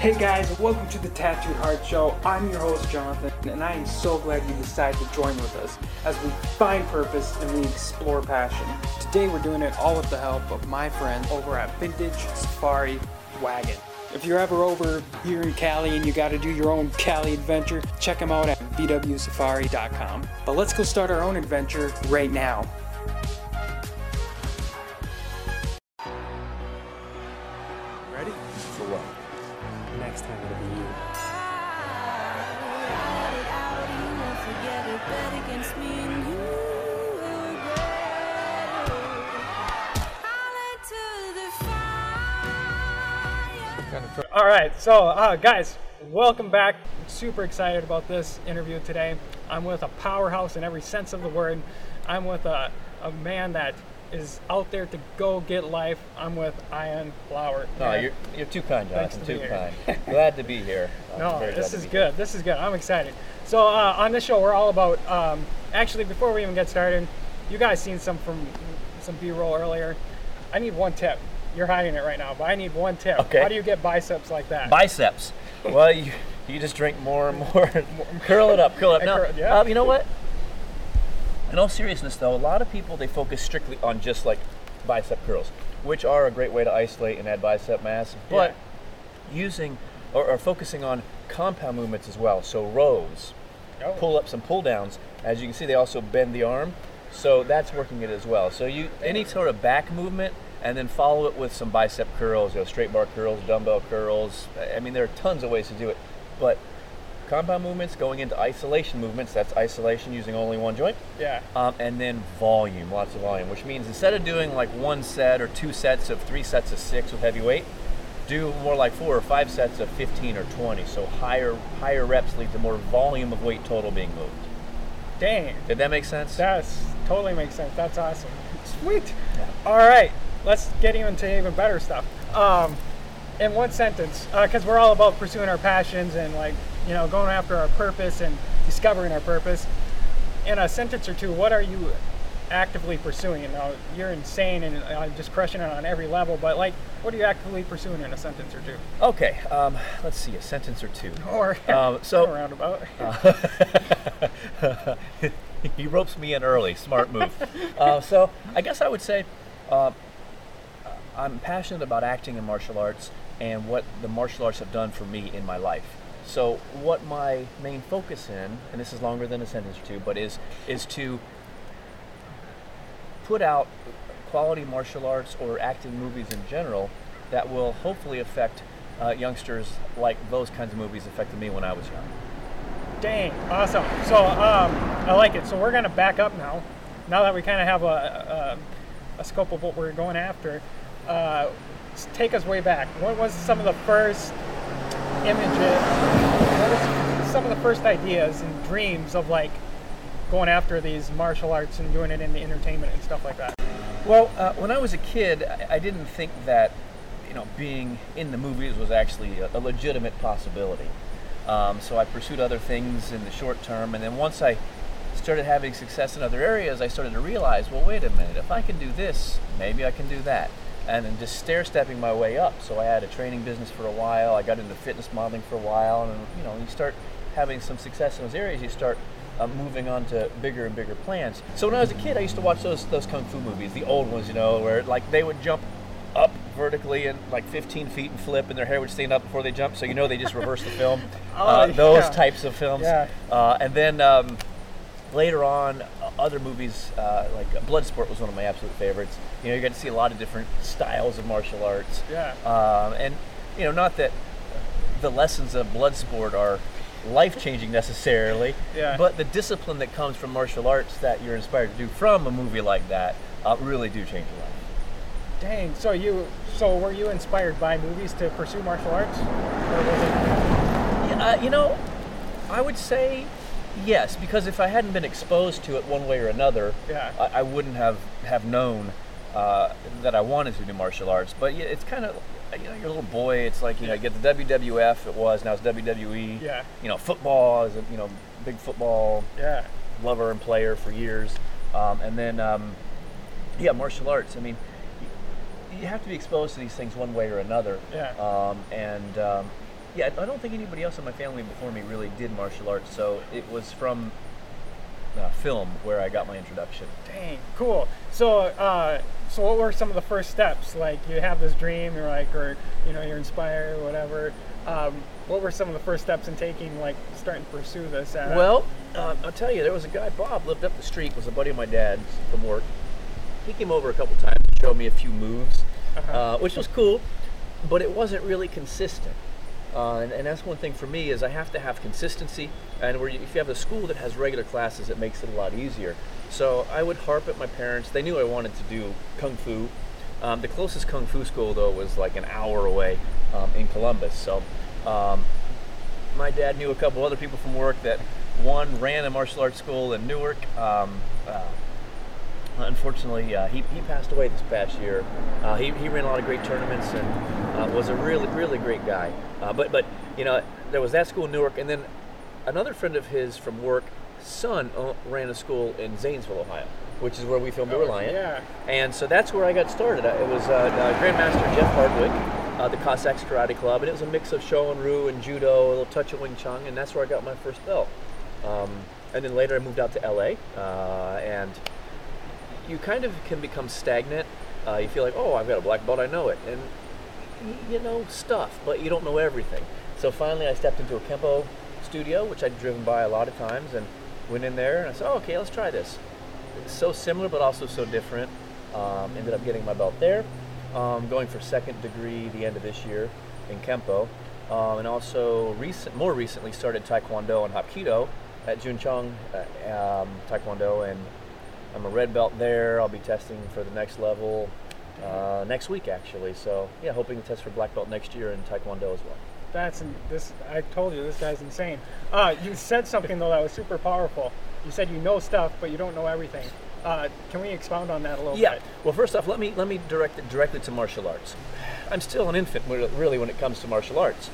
Hey guys, welcome to the Tattooed Heart Show. I'm your host, Jonathan, and I am so glad you decided to join with us as we find purpose and we explore passion. Today we're doing it all with the help of my friends over at Vintage Surfari Wagon. If you're ever over here in Cali and you got to do your own Cali adventure, check them out at vwsurfari.com. But let's go start our own adventure right now. All right, so uh, guys, welcome back. Super excited about this interview today. I'm with a powerhouse in every sense of the word. I'm with a, a man that is out there to go get life. I'm with Ian Lauer. No, you're, you're too kind, Jonathan. to Too here. kind. glad to be here. I'm No, this is good. This is good. I'm excited. So uh, on this show, we're all about. Um, actually, before we even get started, you guys seen some from some B-roll earlier. I need one tip. You're hiding it right now, but I need one tip. Okay. How do you get biceps like that? Biceps. well, you, you just drink more and more. curl it up, curl it up. Now, curl- yeah. um, you know what? In all seriousness, though, a lot of people they focus strictly on just like bicep curls, which are a great way to isolate and add bicep mass. But using or, or focusing on compound movements as well, so rows, Oh. pull ups and pull downs. As you can see, they also bend the arm, so that's working it as well. So you any sort of back movement, and then follow it with some bicep curls, you know, straight bar curls, dumbbell curls. I mean, there are tons of ways to do it, but compound movements going into isolation movements. That's isolation using only one joint. Yeah. Um, and then volume, lots of volume, which means instead of doing like one set or two sets of three sets of six with heavy weight, do more like four or five sets of 15 or 20. So higher higher reps lead to more volume of weight total being moved. Dang. Did that make sense? That's totally makes sense. That's awesome. Sweet. All right, let's get into even better stuff. Um, in one sentence, because we're all about pursuing our passions and like you know going after our purpose and discovering our purpose. In a sentence or two, what are you actively pursuing? Now you're insane and uh, just crushing it on every level, but like, what are you actively pursuing in a sentence or two? Okay. Um, let's see, a sentence or two. Or Um, so- roundabout. he ropes me in early. Smart move. uh, so I guess I would say uh, I'm passionate about acting and martial arts and what the martial arts have done for me in my life. So what my main focus in, and this is longer than a sentence or two, but is is to put out quality martial arts or acting movies in general that will hopefully affect uh, youngsters like those kinds of movies affected me when I was young. Dang, awesome. So um, I like it. So we're gonna back up now. Now that we kind of have a, a, a scope of what we're going after, uh, take us way back. What was some of the first images? What was some of the first ideas and dreams of like going after these martial arts and doing it in the entertainment and stuff like that? Well, uh, when I was a kid, I, I didn't think that you know being in the movies was actually a, a legitimate possibility. Um, so I pursued other things in the short term, and then once I started having success in other areas, I started to realize, well, wait a minute, if I can do this, maybe I can do that, and then just stair stepping my way up. So I had a training business for a while. I got into fitness modeling for a while, and you know, you start having some success in those areas, you start uh, moving on to bigger and bigger plans. So when I was a kid, I used to watch those those kung fu movies, the old ones, you know, where like they would jump up vertically and like 15 feet and flip, and their hair would stand up before they jump. So you know they just reverse the film. Oh, uh, those yeah. types of films. Yeah. Uh, and then um, later on, uh, other movies uh, like Bloodsport was one of my absolute favorites. You know, you got to see a lot of different styles of martial arts. Yeah. Um, and you know, not that the lessons of Bloodsport are life changing necessarily, Yeah. but the discipline that comes from martial arts that you're inspired to do from a movie like that uh, really do change your life. Dang. So you, so were you inspired by movies to pursue martial arts, or was it? Yeah, uh, you know, I would say yes, because if I hadn't been exposed to it one way or another, Yeah. I, I wouldn't have have known uh, that I wanted to do martial arts. But yeah, it's kind of you know, you're a little boy. It's like you know, you get the WWF. It was now it's WWE. Yeah. You know, football is a you know big football Yeah. lover and player for years, um, and then um, yeah, martial arts. I mean, y- you have to be exposed to these things one way or another. Yeah. Um, and um, Yeah, I don't think anybody else in my family before me really did martial arts, so it was from uh, film where I got my introduction. Dang, cool. So, uh, so what were some of the first steps? Like, you have this dream, you're like, or you know, you're inspired, or whatever. Um, what were some of the first steps in taking, like, starting to pursue this? Uh, Well, uh, I'll tell you, there was a guy, Bob, lived up the street, was a buddy of my dad's from work. He came over a couple times to show me a few moves, Uh-huh. uh, which was cool, but it wasn't really consistent. Uh, and, and that's one thing for me is I have to have consistency, and you, if you have a school that has regular classes, it makes it a lot easier. So I would harp at my parents. They knew I wanted to do kung fu. Um, the closest kung fu school though was like an hour away um, in Columbus. So um, my dad knew a couple other people from work that one ran a martial arts school in Newark. Um, uh, unfortunately, uh, he, he passed away this past year. Uh, he, he ran a lot of great tournaments and uh, was a really really great guy. Uh, but but you know there was that school in Newark, and then another friend of his from work, son uh, ran a school in Zanesville, Ohio, which is where we filmed The Oh, Reliant. yeah. And so that's where I got started. Uh, It was uh, uh, Grandmaster Jeff Hardwick, uh, the Cossacks Karate Club, and it was a mix of Shoan Ryu and Judo, a little touch of Wing Chun, and that's where I got my first belt. Um, and then later I moved out to LA, uh, and you kind of can become stagnant. Uh, you feel like, oh, I've got a black belt, I know it, and you know stuff, but you don't know everything. So finally, I stepped into a Kempo studio, which I'd driven by a lot of times, and went in there, and I said, oh, okay, let's try this. It's so similar, but also so different. Um, ended up getting my belt there, um, going for second degree the end of this year in Kempo, um, and also recent, more recently started Taekwondo and Hapkido at Jun Chong uh, um, Taekwondo, and I'm a red belt there. I'll be testing for the next level uh, next week, actually. So yeah, hoping to test for black belt next year in Taekwondo as well. That's in, this. I told you this guy's insane. Uh, you said something though that was super powerful. You said you know stuff, but you don't know everything. Uh, can we expound on that a little Yeah. bit? Well, first off, let me let me direct it directly to martial arts. I'm still an infant, really, when it comes to martial arts,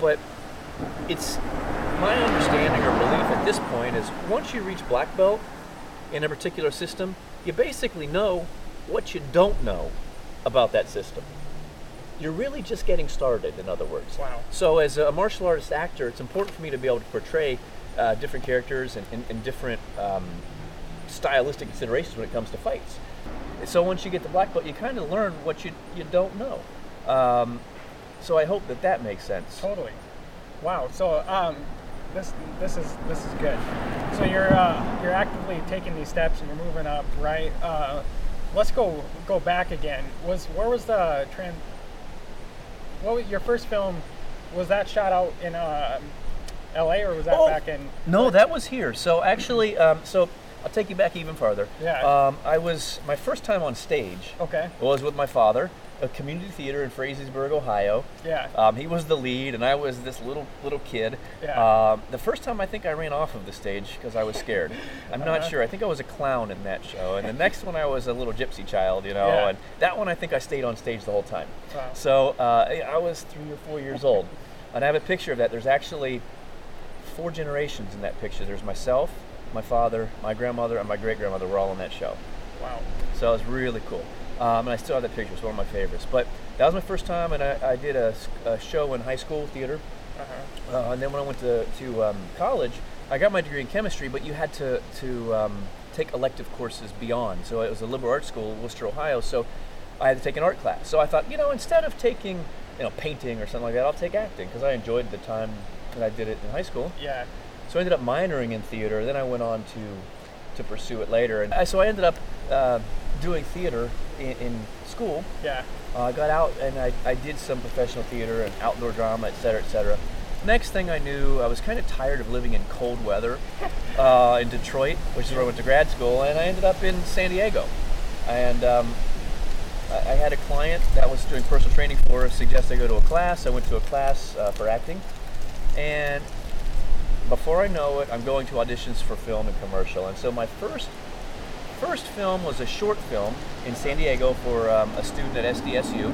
but it's my understanding or belief at this point is once you reach black belt in a particular system, you basically know what you don't know about that system. You're really just getting started, in other words. Wow. So, as a martial artist actor, it's important for me to be able to portray uh, different characters and, and, and different um, stylistic considerations when it comes to fights. So, once you get the black belt, you kind of learn what you, you don't know. Um, so, I hope that that makes sense. Totally. Wow. So um, this this is this is good. So you're uh, you're actively taking these steps and you're moving up, right? Uh, let's go go back again. Was where was the trans? What was your first film? Was that shot out in uh, L.A. or was that Oh, back in? No, that was here. So actually, um, so I'll take you back even farther. Yeah. Um, I was my first time on stage Okay. was with my father, a community theater in Frazeysburg, Ohio. Yeah. Um, he was the lead, and I was this little little kid. Yeah. Um, the first time I think I ran off of the stage because I was scared. I'm not Uh-huh. sure. I think I was a clown in that show, and the next one I was a little gypsy child, you know. Yeah. And that one I think I stayed on stage the whole time. Wow. So uh, I was three or four years old, and I have a picture of that. There's actually four generations in that picture. There's myself, my father, my grandmother, and my great grandmother were all in that show. Wow. So it was really cool. Um, and I still have that picture. It's one of my favorites. But that was my first time, and I, I did a show in high school theater. Uh-huh. Uh, and then when I went to, to um, college, I got my degree in chemistry, but you had to, to um, take elective courses beyond. So it was a liberal arts school, Wooster, Ohio. So I had to take an art class. So I thought, you know, instead of taking, you know, painting or something like that, I'll take acting because I enjoyed the time that I did it in high school. Yeah. So I ended up minoring in theater. Then I went on to to pursue it later, and I, so I ended up uh, doing theater in, in school. Yeah. Uh, I got out and I, I did some professional theater and outdoor drama, et cetera, et cetera. Next thing I knew, I was kind of tired of living in cold weather uh, in Detroit, which is where I went to grad school, and I ended up in San Diego. And um, I I had a client that was doing personal training for us suggest I go to a class. I went to a class uh, for acting, and before I know it, I'm going to auditions for film and commercial. And so my first first film was a short film in San Diego for um, a student at SDSU.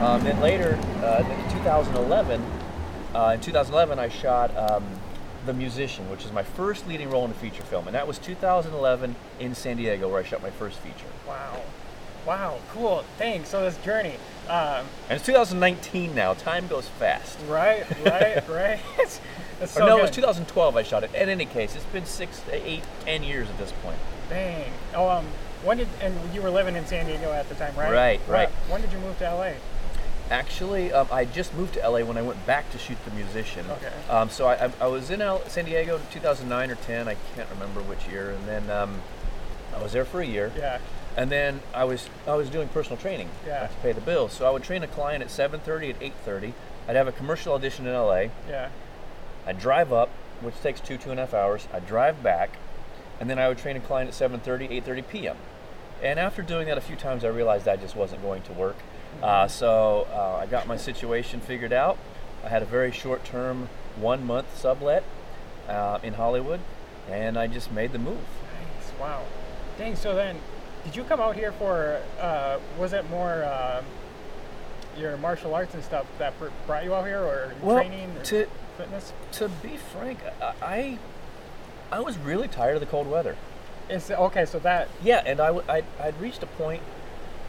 Um, then later, uh, in 2011, uh, in 2011, I shot um, The Musician, which is my first leading role in a feature film, and that was 2011 in San Diego, where I shot my first feature. Wow. Wow, cool. Thanks. So this journey, um, And it's 2019 now. Time goes fast. right, right, right. Or so no, good. it was 2012 I shot it. In any case, it's been six, eight, ten years at this point. Dang. Oh, um, when did and you were living in San Diego at the time, right? Right, right. When did you move to LA? Actually, um, I just moved to LA when I went back to shoot The Musician. Okay. Um, so I, I, I was in L- San Diego in 2009 or 10. I can't remember which year. And then um, I was there for a year. Yeah. And then I was I was doing personal training Yeah. to pay the bills. So I would train a client at 7:30 at 8:30. I'd have a commercial audition in LA. Yeah. I'd drive up, which takes two two and a half hours. I'd drive back, and then I would train a client at 7:30 8:30 p.m. And after doing that a few times, I realized that just wasn't going to work. Uh, so uh, I got my situation figured out. I had a very short-term, one-month sublet uh, in Hollywood, and I just made the move. Nice. Wow. Dang. So then, did you come out here for? Uh, was it more um your martial arts and stuff that brought you out here, or Well, training, or to fitness? to be frank, I, I I was really tired of the cold weather. It's okay. So that. Yeah, and I, w- I I'd reached a point.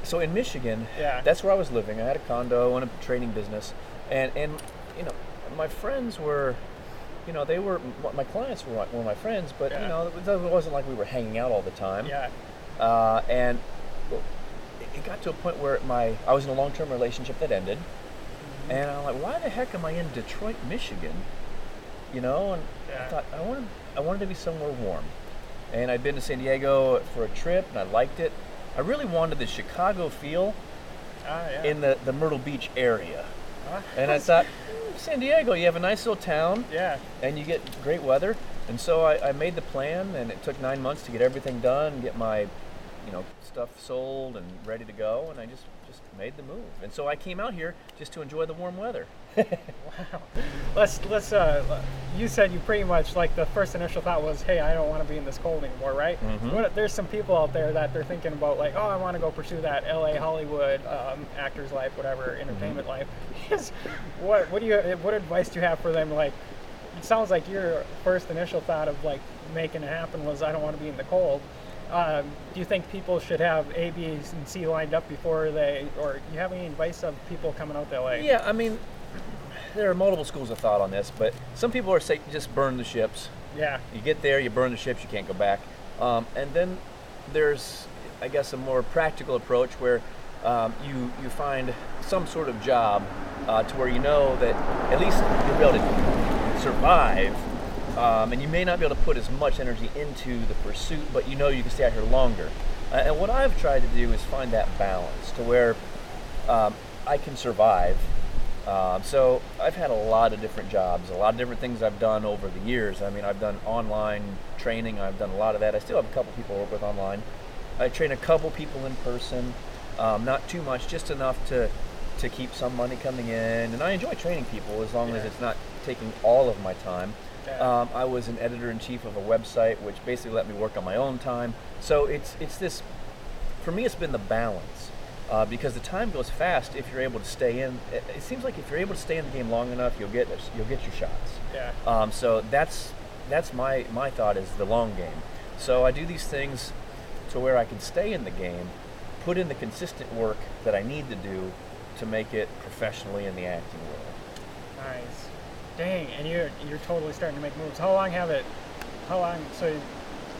So in Michigan, Yeah. that's where I was living. I had a condo and a training business, and and you know my friends were, you know they were my clients were, my- were my friends, but Yeah. you know it wasn't like we were hanging out all the time. Yeah. Uh, and it- got to a point where my I was in a long term relationship that ended, Mm-hmm. and I'm like, why the heck am I in Detroit, Michigan? You know, and I thought I wanted I wanted to be somewhere warm, and I'd been to San Diego for a trip and I liked it. I really wanted the Chicago feel Ah, yeah. in the, the Myrtle Beach area, Ah, and I thought, "Hmm, San Diego, you have a nice little town yeah. and you get great weather. And so I, I made the plan, and it took nine months to get everything done, get my, you know, stuff sold and ready to go, and I just just made the move. And so I came out here just to enjoy the warm weather. Wow. Let's let's. Uh, you said you pretty much like the first initial thought was, hey, I don't want to be in this cold anymore, right? Mhm. What, there's some people out there that they're thinking about like, oh, I want to go pursue that L.A. Hollywood um, actor's life, whatever, entertainment life. What what do you what advice do you have for them? Like, it sounds like your first initial thought of like making it happen was, I don't want to be in the cold. Um, do you think people should have A, B, and C lined up before they, or do you have any advice of people coming out to LA? Yeah, I mean, there are multiple schools of thought on this, but some people are saying just burn the ships. Yeah. You get there, you burn the ships, you can't go back. Um, and then there's, I guess, a more practical approach where um, you you find some sort of job uh, to where you know that at least you'll be able to survive, um, and you may not be able to put as much energy into the pursuit, but you know you can stay out here longer. Uh, and what I've tried to do is find that balance to where um, I can survive. Um, so I've had a lot of different jobs, a lot of different things I've done over the years. I mean, I've done online training. I've done a lot of that. I still have a couple people I work with online. I train a couple people in person, um, not too much, just enough to to keep some money coming in. And I enjoy training people as long as it's not taking all of my time. Yeah. Um, I was an editor in chief of a website, which basically let me work on my own time. So it's it's this. For me, it's been the balance, uh, because the time goes fast if you're able to stay in. It, it seems like if you're able to stay in the game long enough, you'll get you'll get your shots. Yeah. Um, so that's that's my my thought is the long game. So I do these things to where I can stay in the game, put in the consistent work that I need to do to make it professionally in the acting world. Nice. Dang, and you're you're totally starting to make moves. How long have it? How long? So,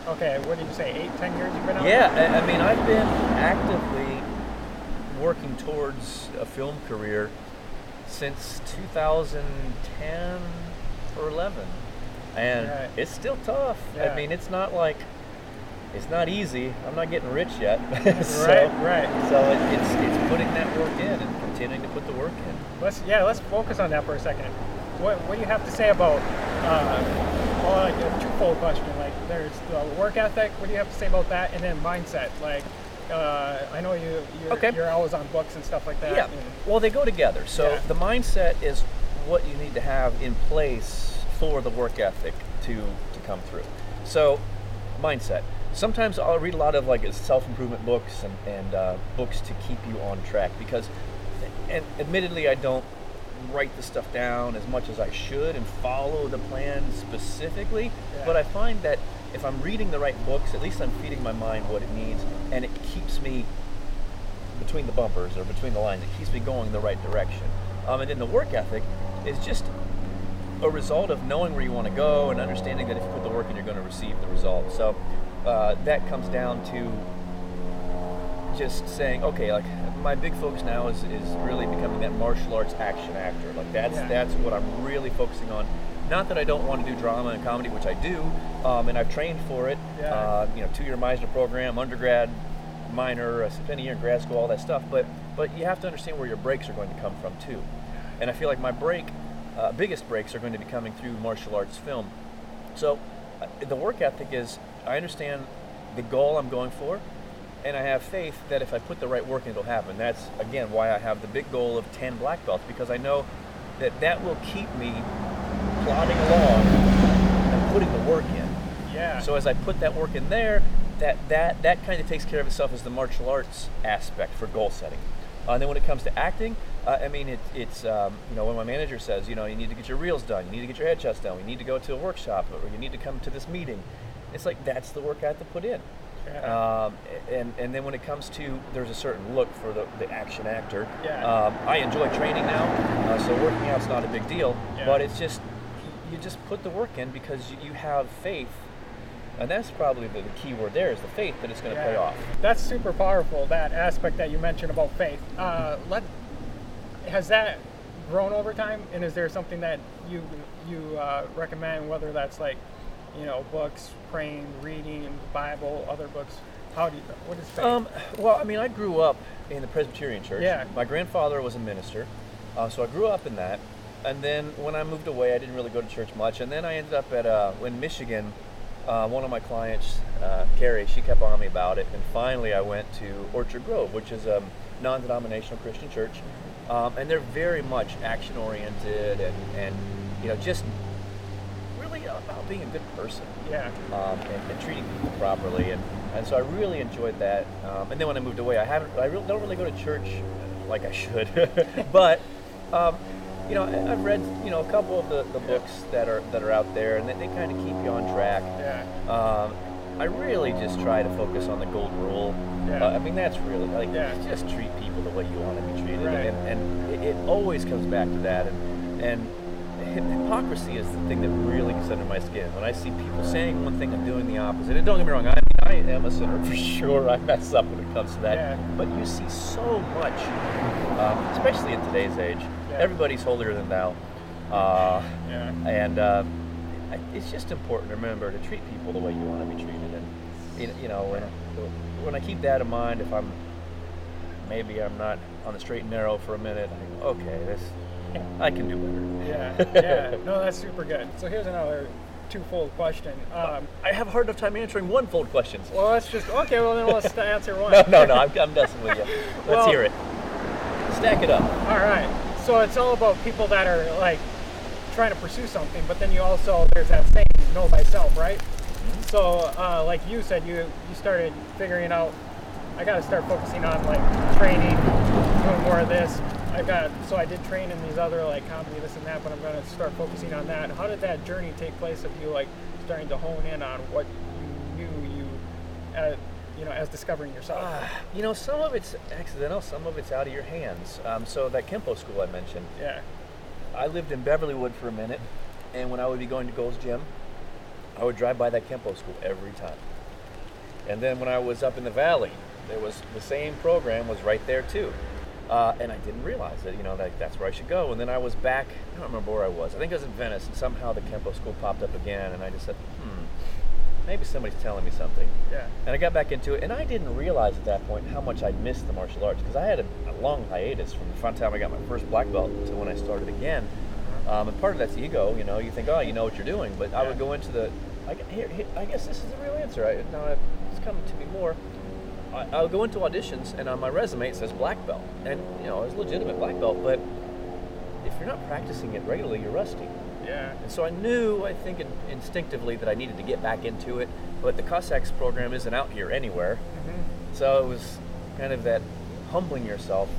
okay, what did you say? Eight, ten years you've been out? Yeah, I, I mean, I've been actively working towards a film career since 2010 or 11, and Right. it's still tough. Yeah. I mean, it's not like it's not easy. I'm not getting rich yet, so, Right, right. So it, it's it's putting that work in and continuing to put the work in. Let's yeah, let's focus on that for a second. What what do you have to say about? Uh, well, like a twofold question. Like, there's the work ethic. What do you have to say about that? And then mindset. Like, uh, I know you you're, Okay. you're always on books and stuff like that. Yeah. Well, they go together. So Yeah. the mindset is what you need to have in place for the work ethic to to come through. So mindset. Sometimes I'll read a lot of like self improvement books and and uh, books to keep you on track because, and admittedly, I don't write the stuff down as much as I should and follow the plan specifically. Yeah. But I find that if I'm reading the right books, at least I'm feeding my mind what it needs, and it keeps me between the bumpers or between the lines. It keeps me going in the right direction. Um, and then the work ethic is just a result of knowing where you want to go and understanding that if you put the work in, you're going to receive the result. So uh, that comes down to just saying, okay, like my big focus now is, is really becoming that martial arts action actor. Like that's Yeah. that's what I'm really focusing on. Not that I don't want to do drama and comedy, which I do, um, and I've trained for it. Yeah. Uh, you know, two-year Meisner program, undergrad, minor, uh, spent a year in grad school, all that stuff. But but you have to understand where your breaks are going to come from too. And I feel like my break, uh, biggest breaks, are going to be coming through martial arts film. So uh, the work ethic is I understand the goal I'm going for, and I have faith that if I put the right work in, it'll happen. That's again why I have the big goal of 10 black belts because I know that that will keep me plodding along and putting the work in. Yeah. So as I put that work in there, that that that kind of takes care of itself as the martial arts aspect for goal setting. Uh, and then when it comes to acting, uh, I mean, it, it's um, you know when my manager says, you know, you need to get your reels done, you need to get your headshots done, you need to go to a workshop, or you need to come to this meeting. It's like that's the work I have to put in. Yeah. Um, and and then when it comes to there's a certain look for the, the action actor. Yeah. Um, I enjoy training now, uh, so working out's not a big deal. Yeah. But it's just you just put the work in because you, have faith, and that's probably the, the key word there is the faith that it's going to pay off. That's super powerful. That aspect that you mentioned about faith. Uh, let has that grown over time, and is there something that you you uh, recommend? Whether that's like, you know, books, praying, reading, Bible, other books. How do you? What is faith? Um, well, I mean, I grew up in the Presbyterian church. Yeah. My grandfather was a minister, uh, so I grew up in that. And then when I moved away, I didn't really go to church much. And then I ended up at uh, in Michigan. Uh, one of my clients, uh, Carrie, she kept on me about it, and finally I went to Orchard Grove, which is a non-denominational Christian church, um, and they're very much action-oriented and, and you know just really about being a good person yeah. um, and, and treating people properly, and, and so I really enjoyed that. Um, and then when I moved away, I haven't, I re- don't really go to church like I should, but um, you know, I- I've read you know a couple of the, the books that are that are out there, and they, they kind of keep you on track. Yeah. Um, I really just try to focus on the golden rule. Yeah. Uh, I mean, that's really like Yeah. just treat people the way you want to be treated, Right. and, and it, it always comes back to that. And and hypocrisy is the thing that really gets under my skin. When I see people saying one thing and doing the opposite, and don't get me wrong, I I am a sinner for sure. I mess up when it comes to that. Yeah. But you see so much, um, especially in today's age. Yeah. Everybody's holier than thou. Uh, Yeah. and uh, it's just important to remember to treat people the way you want to be treated. And you know, when, when I keep that in mind, if I'm maybe I'm not on the straight and narrow for a minute, I go, okay, this I can do better. Yeah. Yeah. No, that's super good. So here's another twofold question. Um, I have a hard enough time answering one fold questions. well, let's just okay. Well, then let's answer one. No, no, no. I'm, I'm messing with you. Let's Well- hear it. Stack it up. All right. So it's all about people that are like trying to pursue something, but then you also there's that saying, know thyself, right? So uh, like you said, you you started figuring out. I got to start focusing on like training, doing more of this. I got so I did train in these other like comedy, this and that, but I'm gonna start focusing on that. How did that journey take place of you like starting to hone in on what you knew you, uh, you know, as discovering yourself? Ah, you know, some of it's accidental, some of it's out of your hands. Um, so that Kempo school I mentioned, yeah. I lived in Beverlywood for a minute, and when I would be going to Gold's Gym, I would drive by that Kempo school every time. And then when I was up in the valley, there was the same program was right there too. Uh, and I didn't realize that, you know, that that's where I should go. And then I was back, I don't remember where I was. I think I was in Venice, and somehow the Kempo school popped up again, and I just said, hmm, maybe somebody's telling me something. Yeah. And I got back into it, and I didn't realize at that point how much I missed the martial arts because I had a, a long hiatus from the fun time I got my first black belt to when I started again. Um, and part of that's ego, you know. You think, oh, you know what you're doing, but I would go into the. I, here, here, I guess this is the real answer. I, now it's coming to me more. I, I'll go into auditions, and on my resume it says black belt, and you know it's legitimate black belt, but if you're not practicing it regularly, you're rusty. Yeah. And so I knew, I think in, instinctively, that I needed to get back into it. But the Cossacks program isn't out here anywhere. Mm-hmm. So it was kind of that humbling yourself,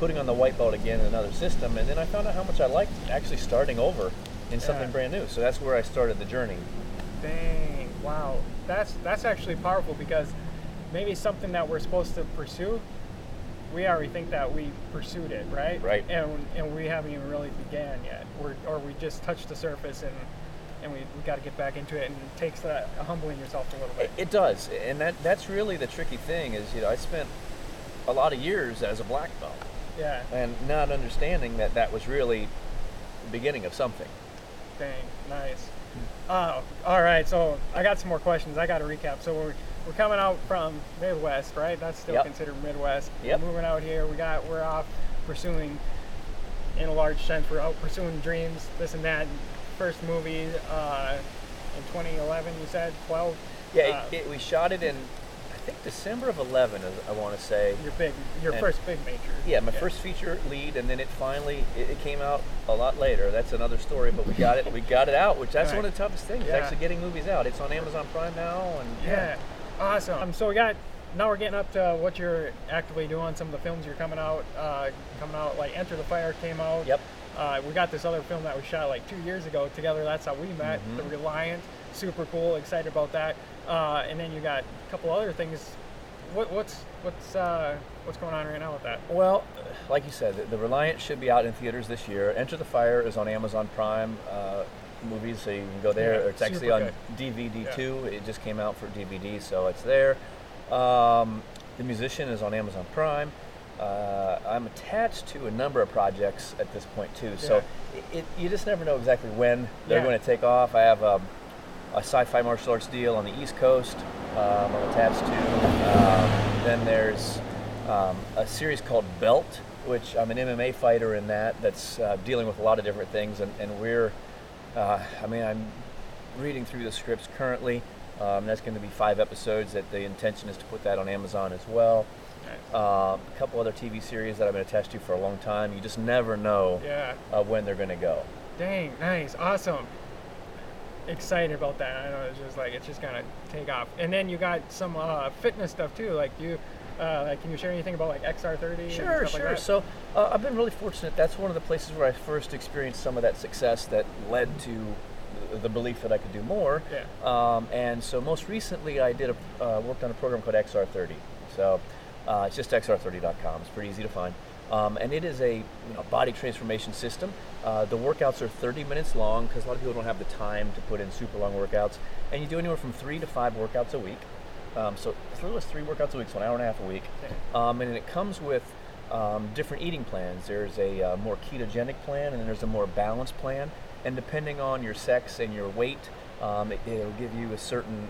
putting on the white belt again in another system. And then I found out how much I liked actually starting over in something Yeah. brand new. So that's where I started the journey. Dang! Wow, that's that's actually powerful because maybe something that we're supposed to pursue, we already think that we pursued it, right? Right. And and we haven't even really began yet. We're or we just touched the surface and and we, we got to get back into it and it takes that humbling yourself a little bit. It, does, and that that's really the tricky thing. Is you know I spent a lot of years as a black belt, Yeah. and not understanding that that was really the beginning of something. Dang, nice. Uh, all right, so I got some more questions. I got to recap. So we're, we're coming out from Midwest, right? That's still Yep. considered Midwest. Yep. We're moving out here. We got we're off pursuing, in a large sense, we're out pursuing dreams, this and that. First movie uh, in 2011, you said 12. Yeah, Uh, it, it, we shot it in I think December of 11. I want to say. your big, your and- first big major. Yeah, my first feature lead, and then it finally it, it came out a lot later. That's another story, but we got it we got it out, which that's Right. one of the toughest things. Yeah. Actually, getting movies out. It's on Amazon Prime now, and Yeah, awesome. Um, so we got now we're getting up to what you're actively doing. Some of the films you're coming out, uh, coming out like Enter the Fire came out. Yep. Uh, we got this other film that we shot like two years ago together. That's how we met. Mhm. The Reliant, super cool. Excited about that. Uh, and then you got a couple other things. What, what's what's uh, what's going on right now with that? Well, like you said, the, the Reliant should be out in theaters this year. Enter the Fire is on Amazon Prime uh, movies, so you can go there. Yeah, it's actually on good. DVD Yeah. too. It just came out for DVD, so it's there. Um, the Musician is on Amazon Prime. Uh, I'm attached to a number of projects at this point too, so it, it, you just never know exactly when they're going to take off. I have um, a sci-fi martial arts deal on the East Coast. Um, I'm attached to. Um, then there's um, a series called Belt, which I'm an MMA fighter in that. That's uh, dealing with a lot of different things, and, and we're. Uh, I mean, I'm reading through the scripts currently. Um, that's going to be five episodes. That the intention is to put that on Amazon as well. Uh, a couple other TV series that I've been attached to for a long time. You just never know Yeah. uh, when they're going to go. Dang, nice, awesome. Excited about that. I know it's just like it's just gonna take off. And then you got some uh, fitness stuff too. Like you, uh, like can you share anything about like XR30? and Sure, like sure. that? so uh, I've been really fortunate. That's one of the places where I first experienced some of that success that led to the- the belief that I could do more. Yeah. Um, and so most recently, I did a uh, worked on a program called XR30. So uh, it's just XR30.com. It's pretty easy to find. Um, and it is a you know, body transformation system. Uh, the workouts are 30 minutes long because a lot of people don't have the time to put in super long workouts. And you do anywhere from three to five workouts a week. Um, so as little as three workouts a week, so an hour and a half a week. Um, and it comes with um, different eating plans. There's a uh, more ketogenic plan, and then there's a more balanced plan. And depending on your sex and your weight, um, it, will give you a certain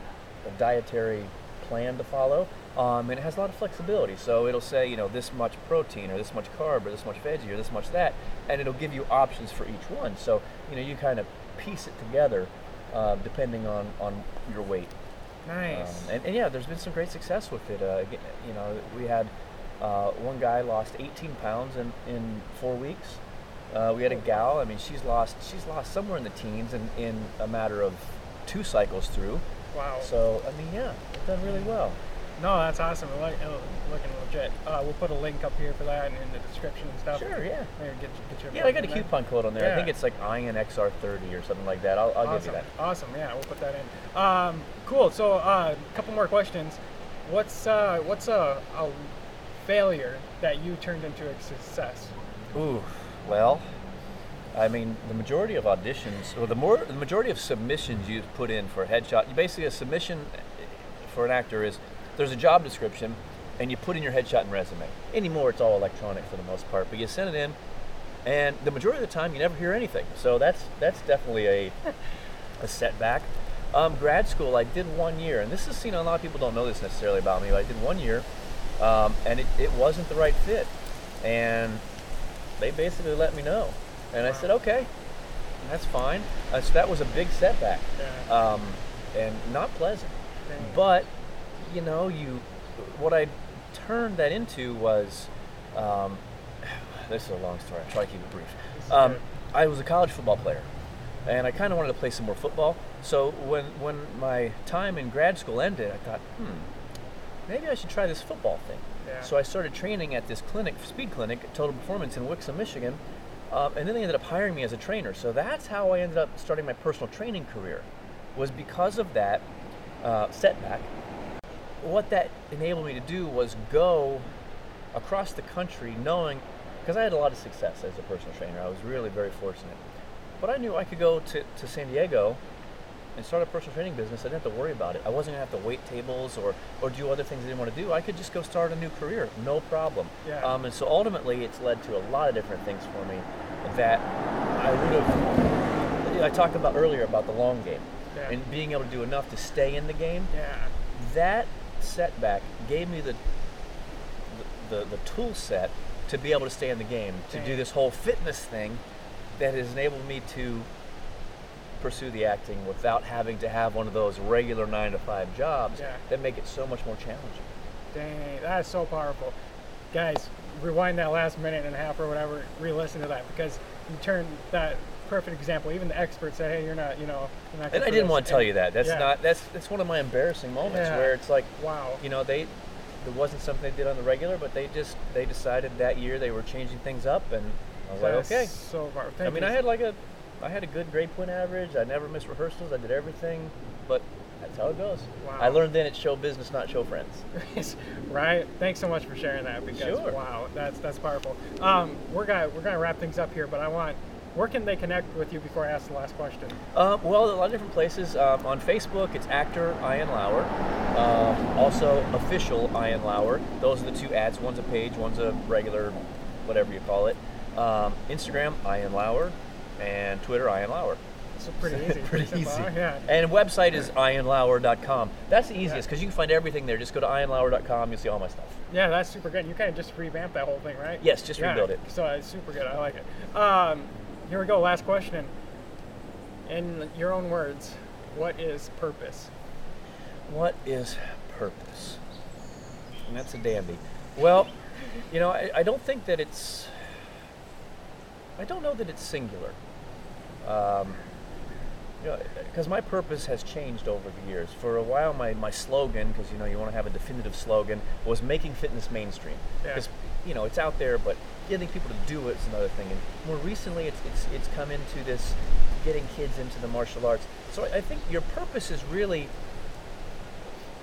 dietary plan to follow. Um, and it has a lot of flexibility. So it'll say, you know, this much protein, or this much carb, or this much veggie, or this much that, and it'll give you options for each one. So you know, you kind of piece it together uh, depending on on your weight. Nice. Um, and, and yeah, there's been some great success with it. Uh, you know, we had uh, one guy lost 18 pounds in, in four weeks. Uh, we had a gal. I mean, she's lost she's lost somewhere in the teens in, in a matter of two cycles through. wow. So I mean, yeah, we've done really well. No, that's awesome. It Look, it looking legit. Uh, we'll put a link up here for that and in the description and stuff. Sure, yeah. Maybe get, get your Yeah, I got a there. coupon code on there. I think it's like INXR30 or something like that. I'll, I'll awesome. give you that. Awesome. Yeah, we'll put that in. Um, cool. So, a uh, couple more questions. What's uh, what's a, a failure that you turned into a success? Ooh, well, I mean, the majority of auditions, or the more, the majority of submissions you put in for a headshot, basically a submission for an actor is there's a job description, and you put in your headshot and resume. Anymore, it's all electronic for the most part, but you send it in, and the majority of the time you never hear anything. So that's that's definitely a a setback. Um, grad school, I did one year, and this is you know a lot of people don't know this necessarily about me, but I did one year, um, and it, it wasn't the right fit, and they basically let me know, and I said okay, that's fine. Uh, so that was a big setback, um, and not pleasant. But you know, you what I turned that into was um, this is a long story. I'll try to keep it brief. Um. I was a college football player, and I kind of wanted to play some more football. So when when my time in grad school ended, I thought, hmm, maybe I should try this football thing. Yeah. So I started training at this clinic, speed clinic, Total Performance in Wixom, Michigan, um, and then they ended up hiring me as a trainer. So that's how I ended up starting my personal training career, was because of that uh, setback. What that enabled me to do was go across the country, knowing because I had a lot of success as a personal trainer. I was really very fortunate, but I knew I could go to, to San Diego and start a personal training business. I didn't have to worry about it. I wasn't gonna have to wait tables or or do other things I didn't want to do. I could just go start a new career, no problem. Yeah. Um, and so ultimately, it's led to a lot of different things for me that I would have. I talked about earlier about the long game Yeah. and being able to do enough to stay in the game. Yeah. That setback gave me the the, the, the tool set to be able to stay in the game, to do this whole fitness thing that has enabled me to pursue the acting without having to have one of those regular nine to five jobs Yeah. that make it so much more challenging. Dang, that's so powerful. Guys, rewind that last minute and a half or whatever, re-listen to that because you turn that perfect example. Even the experts say, "Hey, you're not, you know, you're not." And I didn't want to tell you that. That's yeah. not that's that's one of my embarrassing moments Yeah. where it's like Wow. you know they there wasn't something they did on the regular, but they just they decided that year they were changing things up, and I was That's like, okay. So far. I mean, you. I had like a I had a good grade point average. I never missed rehearsals. I did everything, but that's how it goes. Wow. I learned then it's show business, not show friends. right. Thanks so much for sharing that because Sure. wow, that's that's powerful. Um, we're gonna we're gonna wrap things up here, but I want where can they connect with you before I ask the last question? Uh, well, a lot of different places. Um, on Facebook, it's actor Ian Lauer. Um, also, official Ian Lauer. Those are the two ads. One's a page, one's a regular, whatever you call it. Um, Instagram, Ian Lauer, and Twitter, Ian Lauer. So pretty easy. Pretty easy. Yeah. And website is ianlauer.com. That's the easiest because you can find everything there. Just go to ianlauer.com. You'll see all my stuff. Yeah, that's super good. You kind of just revamped that whole thing, right? Yes, just Yeah, rebuild it. So it's super good. I like it. Um, here we go. Last question. In your own words, what is purpose? What is purpose? And that's a dandy. Well, you know, I, I don't think that it's. I don't know that it's singular. Um, you know, because my purpose has changed over the years. For a while, my, my slogan, because you know you want to have a definitive slogan, was making fitness mainstream. Yeah. You know it's out there, but getting people to do it is another thing. And more recently, it's it's it's come into this getting kids into the martial arts. So I, I think your purpose is really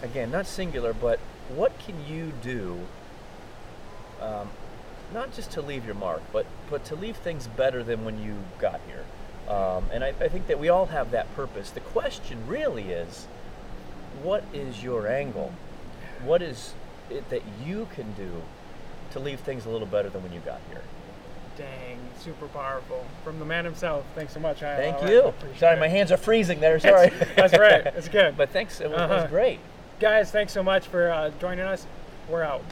again, not singular, but what can you do, um, not just to leave your mark, but, but to leave things better than when you got here? Um, and I, I think that we all have that purpose. The question really is what is your angle? What is it that you can do to leave things a little better than when you got here? Dang, super powerful. From the man himself. Thanks so much. I, Thank I you. appreciate Sorry, it. my hands are freezing there. Sorry. That's right. It's good. but thanks. It was, Uh-huh. was great. Guys, thanks so much for uh, joining us. We're out.